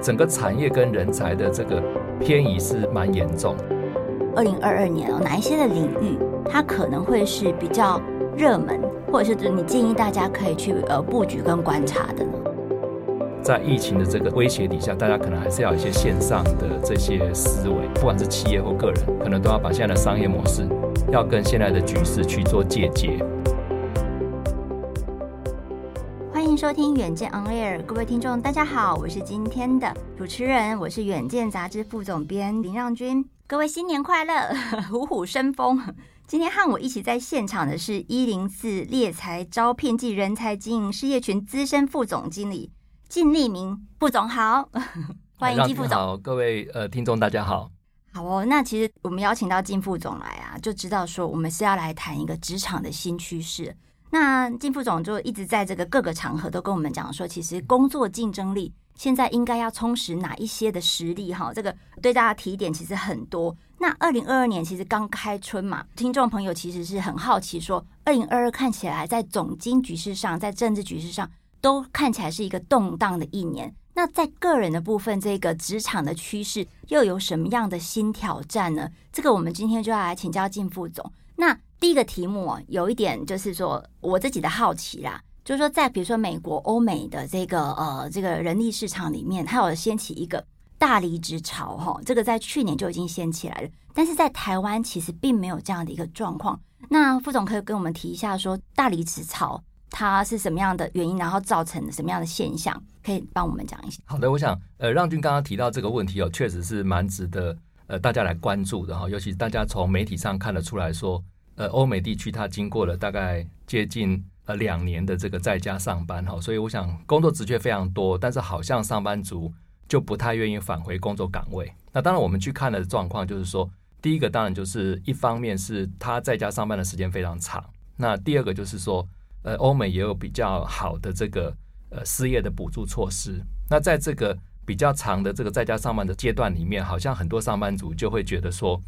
整个产业跟人才的这个偏移是蛮严重。二零二二年哦，哪一些的领域它可能会是比较热门，或者是你建议大家可以去呃布局跟观察的呢？在疫情的这个威胁底下，大家可能还是要有一些线上的这些思维，不管是企业或个人，可能都要把现在的商业模式要跟现在的局势去做借接。迎收听远见 On Air，各位听众，大家好，我是今天的主持人，我是远见杂志副总编林让君。各位新年快乐，虎虎生风。今天和我一起在现场的是一零四猎才招聘暨人才经营事业群资深副总经理靳立明副总好，欢迎靳副总。好，各位呃听众大家好。好哦，那其实我们邀请到靳副总来啊，就知道说我们是要来谈一个职场的新趋势。那靳副总就一直在这个各个场合都跟我们讲说，其实工作竞争力。现在应该要充实哪一些的实力？哈，这个对大家提点其实很多。那二零二二年其实刚开春嘛，听众朋友其实是很好奇，说二零二二看起来在总经局势上，在政治局势上都看起来是一个动荡的一年。那在个人的部分，这个职场的趋势又有什么样的新挑战呢？这个我们今天就要来请教靳副总。那第一个题目，有一点就是说我自己的好奇啦。就是说，在比如说美国、欧美的这个呃这个人力市场里面，它有掀起一个大离职潮哈，这个在去年就已经掀起来了。但是在台湾其实并没有这样的一个状况。那副总可以跟我们提一下，说大离职潮它是什么样的原因，然后造成什么样的现象，可以帮我们讲一下。好的，我想呃，让军刚刚提到这个问题哦，确实是蛮值得呃大家来关注的哈，尤其是大家从媒体上看得出来说，呃，欧美地区它经过了大概接近。呃，两年的这个在家上班哈，所以我想工作职缺非常多，但是好像上班族就不太愿意返回工作岗位。那当然，我们去看的状况就是说，第一个当然就是一方面是他在家上班的时间非常长，那第二个就是说，呃，欧美也有比较好的这个呃失业的补助措施。那在这个比较长的这个在家上班的阶段里面，好像很多上班族就会觉得说，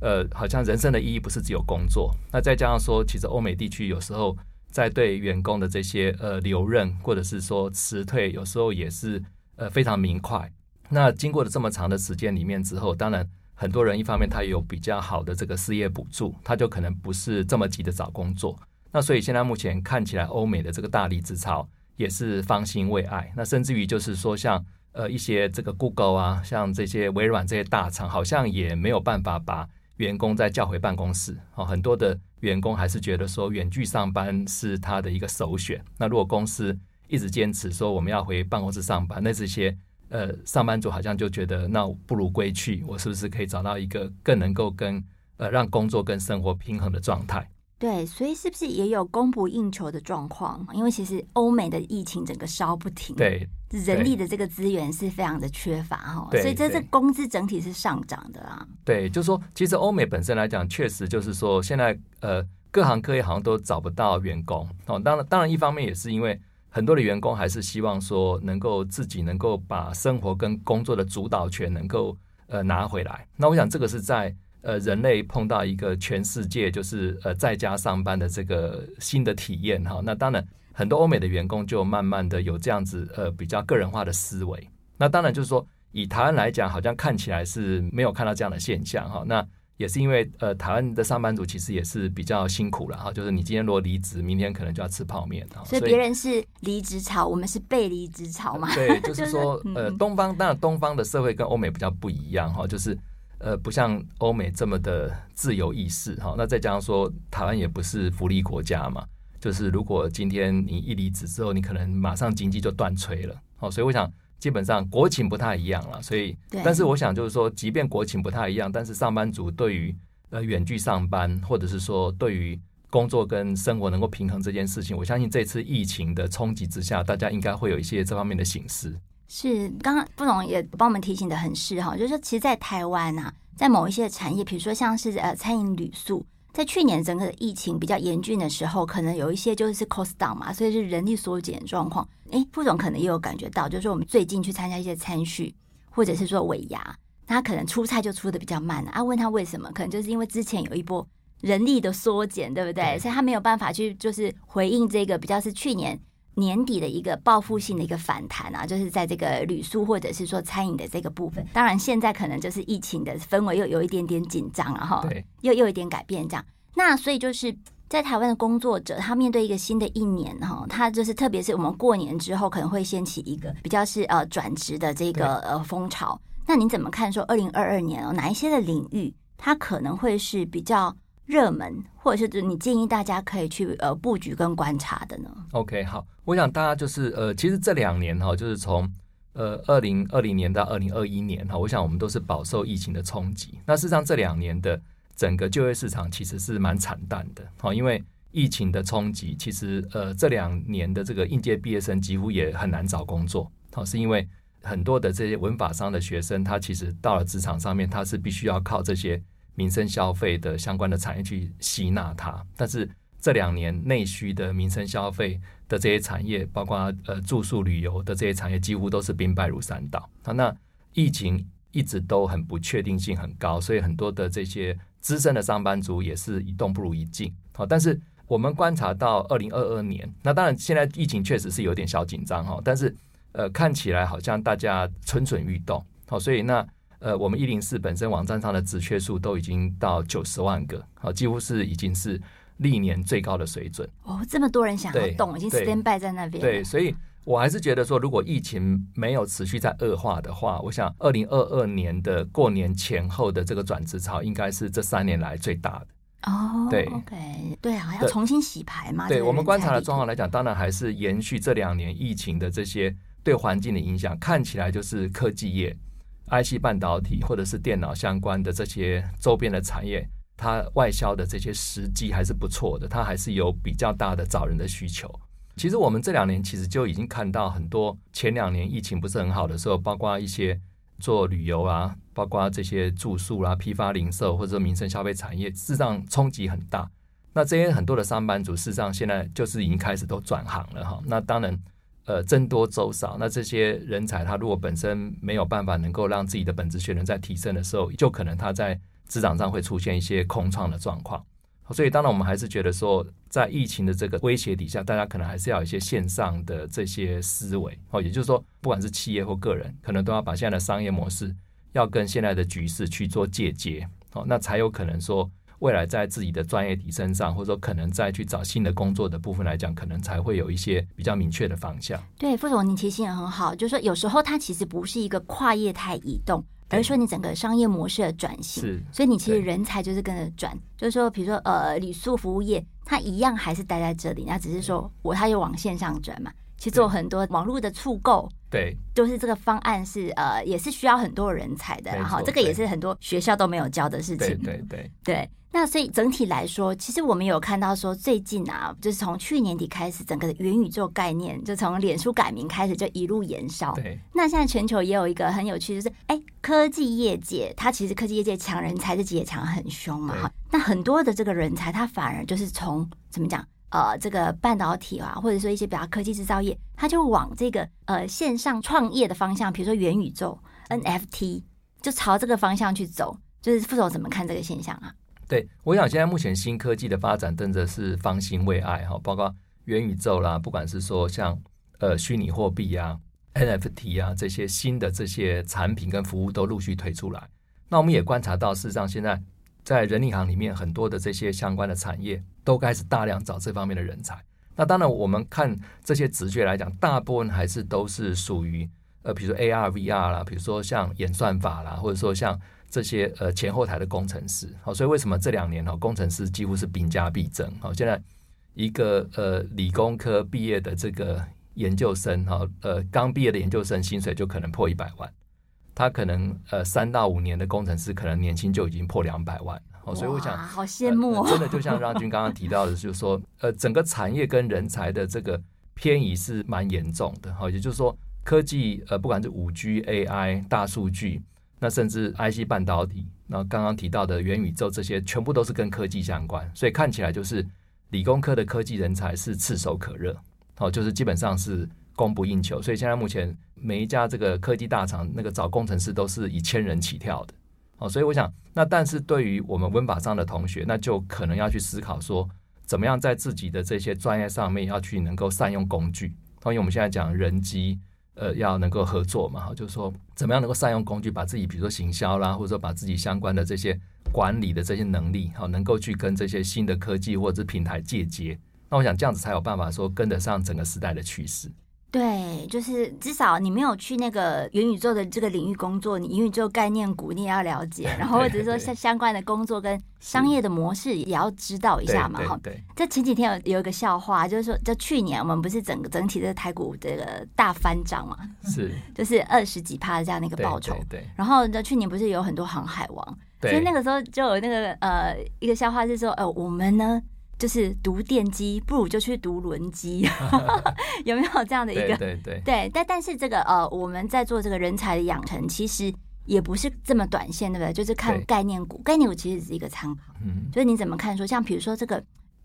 呃，好像人生的意义不是只有工作。那再加上说，其实欧美地区有时候。在对员工的这些呃留任或者是说辞退，有时候也是呃非常明快。那经过了这么长的时间里面之后，当然很多人一方面他有比较好的这个失业补助，他就可能不是这么急的找工作。那所以现在目前看起来，欧美的这个大离职潮也是方兴未艾。那甚至于就是说，像呃一些这个 Google 啊，像这些微软这些大厂，好像也没有办法把员工再叫回办公室。哦，很多的。员工还是觉得说远距上班是他的一个首选。那如果公司一直坚持说我们要回办公室上班，那这些呃上班族好像就觉得那不如归去，我是不是可以找到一个更能够跟呃让工作跟生活平衡的状态？对，所以是不是也有供不应求的状况？因为其实欧美的疫情整个烧不停，对，人力的这个资源是非常的缺乏哈，所以这这工资整体是上涨的啊。对，就是说，其实欧美本身来讲，确实就是说，现在呃各行各业好像都找不到员工哦。当然，当然一方面也是因为很多的员工还是希望说能够自己能够把生活跟工作的主导权能够呃拿回来。那我想这个是在。呃，人类碰到一个全世界就是呃在家上班的这个新的体验哈，那当然很多欧美的员工就慢慢的有这样子呃比较个人化的思维。那当然就是说以台湾来讲，好像看起来是没有看到这样的现象哈。那也是因为呃台湾的上班族其实也是比较辛苦了哈，就是你今天如果离职，明天可能就要吃泡面哈。所以别人是离职潮，我们是被离职潮嘛？对，就是说 呃东方当然东方的社会跟欧美比较不一样哈，就是。呃，不像欧美这么的自由意识哈，那再加上说台湾也不是福利国家嘛，就是如果今天你一离职之后，你可能马上经济就断炊了，好，所以我想基本上国情不太一样了，所以，但是我想就是说，即便国情不太一样，但是上班族对于呃远距上班，或者是说对于工作跟生活能够平衡这件事情，我相信这次疫情的冲击之下，大家应该会有一些这方面的醒思。是，刚刚傅总也帮我们提醒的很是哈，就是说，其实，在台湾啊，在某一些产业，比如说像是呃餐饮旅宿，在去年整个的疫情比较严峻的时候，可能有一些就是 cost down 嘛，所以是人力缩减状况。诶，傅总可能也有感觉到，就是说我们最近去参加一些餐叙，或者是说尾牙，他可能出菜就出的比较慢啊。问他为什么，可能就是因为之前有一波人力的缩减，对不对？所以他没有办法去就是回应这个比较是去年。年底的一个报复性的一个反弹啊，就是在这个旅宿或者是说餐饮的这个部分。当然，现在可能就是疫情的氛围又有一点点紧张了哈，对，又又有一点改变这样。那所以就是在台湾的工作者，他面对一个新的一年哈，他就是特别是我们过年之后可能会掀起一个比较是呃转职的这个呃风潮。那您怎么看说二零二二年哦，哪一些的领域它可能会是比较热门，或者是你建议大家可以去呃布局跟观察的呢？OK，好，我想大家就是呃，其实这两年哈，就是从呃二零二零年到二零二一年哈，我想我们都是饱受疫情的冲击。那事实上这两年的整个就业市场其实是蛮惨淡的，好，因为疫情的冲击，其实呃这两年的这个应届毕业生几乎也很难找工作，好，是因为很多的这些文法商的学生，他其实到了职场上面，他是必须要靠这些。民生消费的相关的产业去吸纳它，但是这两年内需的民生消费的这些产业，包括呃住宿旅游的这些产业，几乎都是兵败如山倒。啊，那疫情一直都很不确定性很高，所以很多的这些资深的上班族也是一动不如一静。好，但是我们观察到二零二二年，那当然现在疫情确实是有点小紧张哈，但是呃看起来好像大家蠢蠢欲动。好，所以那。呃，我们一零四本身网站上的职缺数都已经到九十万个，好，几乎是已经是历年最高的水准。哦，这么多人想要动，已经 stand by 在那边。对，所以我还是觉得说，如果疫情没有持续在恶化的话，我想二零二二年的过年前后的这个转职潮，应该是这三年来最大的。哦，对，OK，对啊，要重新洗牌嘛。对，我们观察的状况来讲，当然还是延续这两年疫情的这些对环境的影响，看起来就是科技业。IC 半导体或者是电脑相关的这些周边的产业，它外销的这些时机还是不错的，它还是有比较大的找人的需求。其实我们这两年其实就已经看到很多，前两年疫情不是很好的时候，包括一些做旅游啊，包括这些住宿、啊、批发零售或者说民生消费产业，事实上冲击很大。那这些很多的上班族，事实上现在就是已经开始都转行了哈。那当然。呃，僧多粥少，那这些人才他如果本身没有办法能够让自己的本职学能在提升的时候，就可能他在职场上会出现一些空窗的状况。所以，当然我们还是觉得说，在疫情的这个威胁底下，大家可能还是要有一些线上的这些思维哦，也就是说，不管是企业或个人，可能都要把现在的商业模式要跟现在的局势去做借接哦，那才有可能说。未来在自己的专业提升上，或者说可能再去找新的工作的部分来讲，可能才会有一些比较明确的方向。对，副总，你提醒也很好，就是说有时候它其实不是一个跨业态移动，而是说你整个商业模式的转型。是，所以你其实人才就是跟着转，就是说，比如说呃，旅宿服务业，它一样还是待在这里，那只是说我它又往线上转嘛。去做很多网络的促购，对，就是这个方案是呃，也是需要很多人才的，然后这个也是很多学校都没有教的事情，对对对对。那所以整体来说，其实我们有看到说，最近啊，就是从去年底开始，整个的元宇宙概念就从脸书改名开始，就一路延烧。对。那现在全球也有一个很有趣，就是哎，科技业界它其实科技业界抢人才，自己也抢很凶嘛哈。那很多的这个人才，他反而就是从怎么讲？呃，这个半导体啊，或者说一些比较科技制造业，它就往这个呃线上创业的方向，比如说元宇宙、NFT，就朝这个方向去走。就是副总怎么看这个现象啊？对，我想现在目前新科技的发展真的是方兴未艾哈，包括元宇宙啦，不管是说像呃虚拟货币啊、NFT 啊这些新的这些产品跟服务都陆续推出来。那我们也观察到，事实上现在。在人力行里面，很多的这些相关的产业都开始大量找这方面的人才。那当然，我们看这些直觉来讲，大部分还是都是属于呃，比如说 AR、VR 啦，比如说像演算法啦，或者说像这些呃前后台的工程师。好，所以为什么这两年哈，工程师几乎是兵家必争？好，现在一个呃理工科毕业的这个研究生哈，呃刚毕业的研究生薪水就可能破一百万。他可能呃三到五年的工程师，可能年薪就已经破两百万哦，所以我想好羡慕、哦呃，真的就像让军刚刚提到的，就是说呃整个产业跟人才的这个偏移是蛮严重的哈，也就是说科技呃不管是五 G、AI、大数据，那甚至 IC 半导体，那刚刚提到的元宇宙这些，全部都是跟科技相关，所以看起来就是理工科的科技人才是炙手可热，好，就是基本上是。供不应求，所以现在目前每一家这个科技大厂，那个找工程师都是以千人起跳的，哦，所以我想，那但是对于我们文法商的同学，那就可能要去思考说，怎么样在自己的这些专业上面要去能够善用工具，因为我们现在讲人机，呃，要能够合作嘛，哈，就是说怎么样能够善用工具，把自己比如说行销啦，或者说把自己相关的这些管理的这些能力，哈，能够去跟这些新的科技或者是平台借接。那我想这样子才有办法说跟得上整个时代的趋势。对，就是至少你没有去那个元宇宙的这个领域工作，你元宇宙概念股你也要了解，然后或者说相相关的工作跟商业的模式也要知道一下嘛。哈，对。这前几天有有一个笑话，就是说，就去年我们不是整个整体的台股这个大翻涨嘛？是，就是二十几趴的这样的一个报酬。对。然后呢，去年不是有很多航海王，所以那个时候就有那个呃一个笑话是说，呃，我们呢。就是读电机，不如就去读轮机，有没有这样的一个？对对对，对。但但是这个呃，我们在做这个人才的养成，其实也不是这么短线，对不对？就是看概念股，概念股其实只是一个参考。嗯。就是你怎么看？说像比如说这个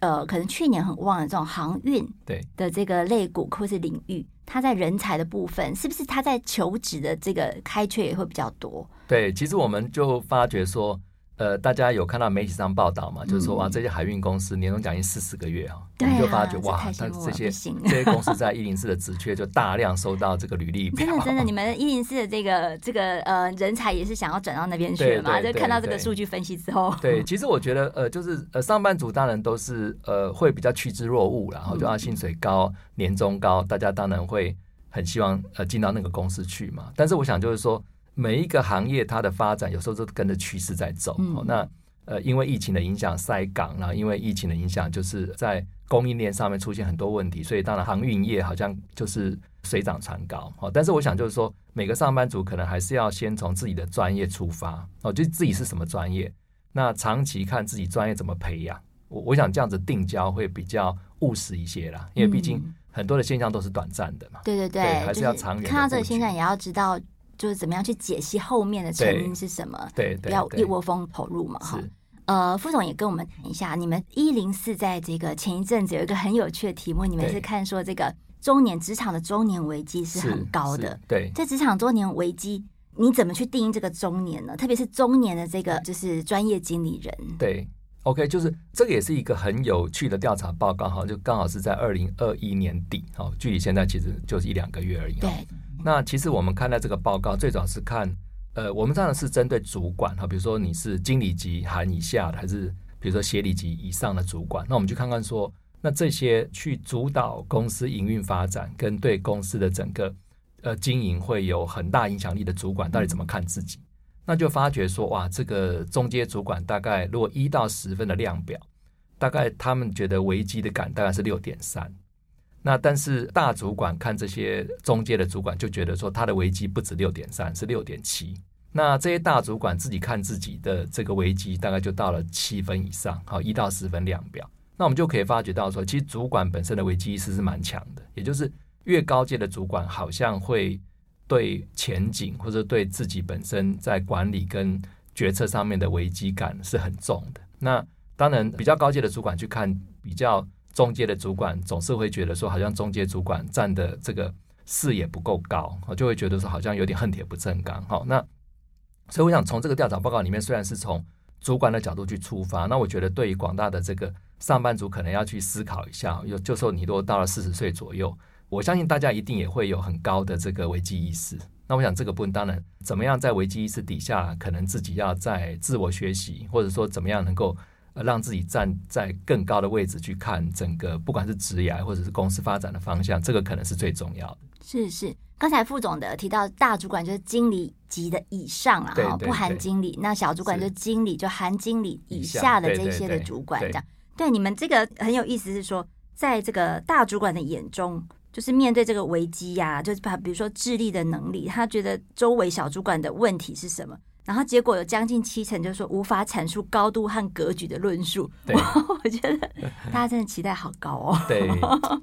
呃，可能去年很旺的这种航运对的这个类股或是领域，它在人才的部分，是不是它在求职的这个开缺也会比较多？对，其实我们就发觉说。呃，大家有看到媒体上报道嘛？就是说，哇，这些海运公司年终奖金四十个月啊，我们就发觉哇，他这些这些公司在一零四的职缺就大量收到这个履历 表。真的真的，你们一零四的这个这个呃人才也是想要转到那边去嘛？就看到这个数据分析之后，对，其实我觉得呃，就是呃，上班族当然都是呃会比较趋之若鹜，然后就啊薪水高、年终高，大家当然会很希望呃进到那个公司去嘛。但是我想就是说。每一个行业它的发展有时候都跟着趋势在走。嗯、那呃，因为疫情的影响塞港，然后因为疫情的影响，就是在供应链上面出现很多问题，所以当然航运业好像就是水涨船高。哦，但是我想就是说，每个上班族可能还是要先从自己的专业出发。哦，就自己是什么专业，那长期看自己专业怎么培养。我我想这样子定焦会比较务实一些啦，因为毕竟很多的现象都是短暂的嘛。对对对，对，还是要长远。看到这个现象也要知道。就是怎么样去解析后面的成因是什么？对，对，不要一窝蜂投入嘛，哈。呃，副总也跟我们谈一下，你们一零四在这个前一阵子有一个很有趣的题目，你们是看说这个中年职场的中年危机是很高的。对，在职场中年危机，你怎么去定义这个中年呢？特别是中年的这个就是专业经理人。对，OK，就是这个也是一个很有趣的调查报告哈，就刚好是在二零二一年底，哈，距离现在其实就是一两个月而已。对。那其实我们看待这个报告，最早是看，呃，我们当然是针对主管哈，比如说你是经理级含以下的，还是比如说协理级以上的主管，那我们就看看说，那这些去主导公司营运发展跟对公司的整个呃经营会有很大影响力的主管，到底怎么看自己？那就发觉说，哇，这个中阶主管大概如果一到十分的量表，大概他们觉得危机的感大概是六点三。那但是大主管看这些中介的主管就觉得说他的危机不止六点三，是六点七。那这些大主管自己看自己的这个危机大概就到了七分以上，好，一到十分量表。那我们就可以发觉到说，其实主管本身的危机意识是蛮强的，也就是越高阶的主管好像会对前景或者对自己本身在管理跟决策上面的危机感是很重的。那当然比较高阶的主管去看比较。中介的主管总是会觉得说，好像中介主管站的这个视野不够高，就会觉得说，好像有点恨铁不成钢。好，那所以我想从这个调查报告里面，虽然是从主管的角度去出发，那我觉得对于广大的这个上班族，可能要去思考一下。有就说你如果到了四十岁左右，我相信大家一定也会有很高的这个危机意识。那我想这个部分当然怎么样在危机意识底下，可能自己要在自我学习，或者说怎么样能够。让自己站在更高的位置去看整个，不管是职涯或者是公司发展的方向，这个可能是最重要的。是是，刚才副总的提到大主管就是经理级的以上啊，哈，不含经理；那小主管就是经理，就含经理以下的这些的主管这样。对，你们这个很有意思，是说在这个大主管的眼中，就是面对这个危机呀，就是把比如说智力的能力，他觉得周围小主管的问题是什么？然后结果有将近七成，就是说无法阐述高度和格局的论述。对，我觉得大家真的期待好高哦。对，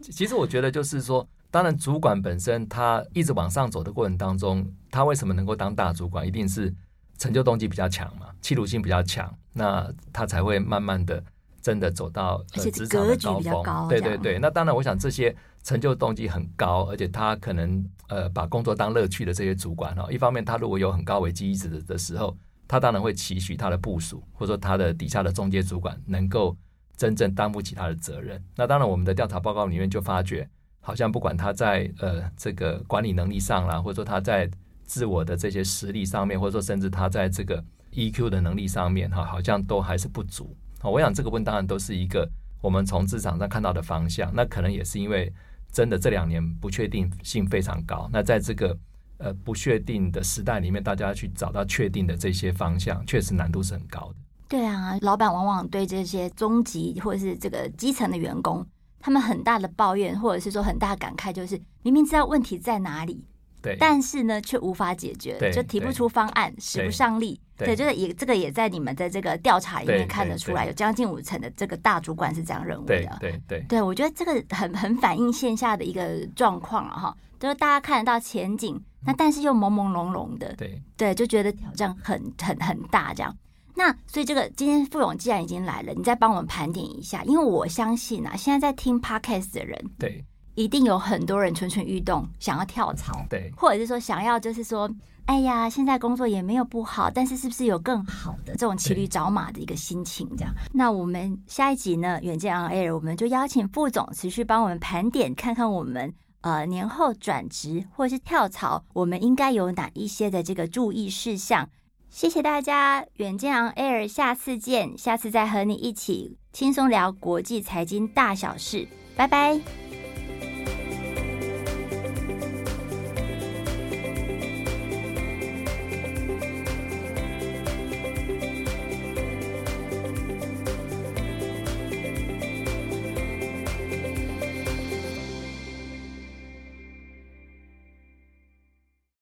其实我觉得就是说，当然主管本身他一直往上走的过程当中，他为什么能够当大主管，一定是成就动机比较强嘛，企图心比较强，那他才会慢慢的真的走到呃职场的高峰。对对对，那当然我想这些。成就动机很高，而且他可能呃把工作当乐趣的这些主管哈，一方面他如果有很高危机意识的的时候，他当然会期许他的部署或者说他的底下的中阶主管能够真正担负起他的责任。那当然我们的调查报告里面就发觉，好像不管他在呃这个管理能力上啦，或者说他在自我的这些实力上面，或者说甚至他在这个 EQ 的能力上面，哈，好像都还是不足。我想这个问当然都是一个我们从市场上看到的方向。那可能也是因为真的这两年不确定性非常高。那在这个呃不确定的时代里面，大家去找到确定的这些方向，确实难度是很高的。对啊，老板往往对这些中级或者是这个基层的员工，他们很大的抱怨，或者是说很大感慨，就是明明知道问题在哪里，对，但是呢却无法解决，就提不出方案，使不上力。对，对就是也这个也在你们的这个调查里面看得出来，有将近五成的这个大主管是这样认为的。对对。对，对我觉得这个很很反映线下的一个状况啊哈，就是大家看得到前景，那但是又朦朦胧胧的，对。对，就觉得挑战很很很大这样。那所以这个今天傅勇既然已经来了，你再帮我们盘点一下，因为我相信啊，现在在听 Podcast 的人，对，一定有很多人蠢蠢欲动，想要跳槽，对，或者是说想要就是说，哎呀，现在工作也没有不好，但是是不是有更好的这种骑驴找马的一个心情这样？那我们下一集呢，远见 On Air，我们就邀请副总持续帮我们盘点，看看我们呃年后转职或是跳槽，我们应该有哪一些的这个注意事项。谢谢大家，远见 On Air，下次见，下次再和你一起轻松聊国际财经大小事，拜拜。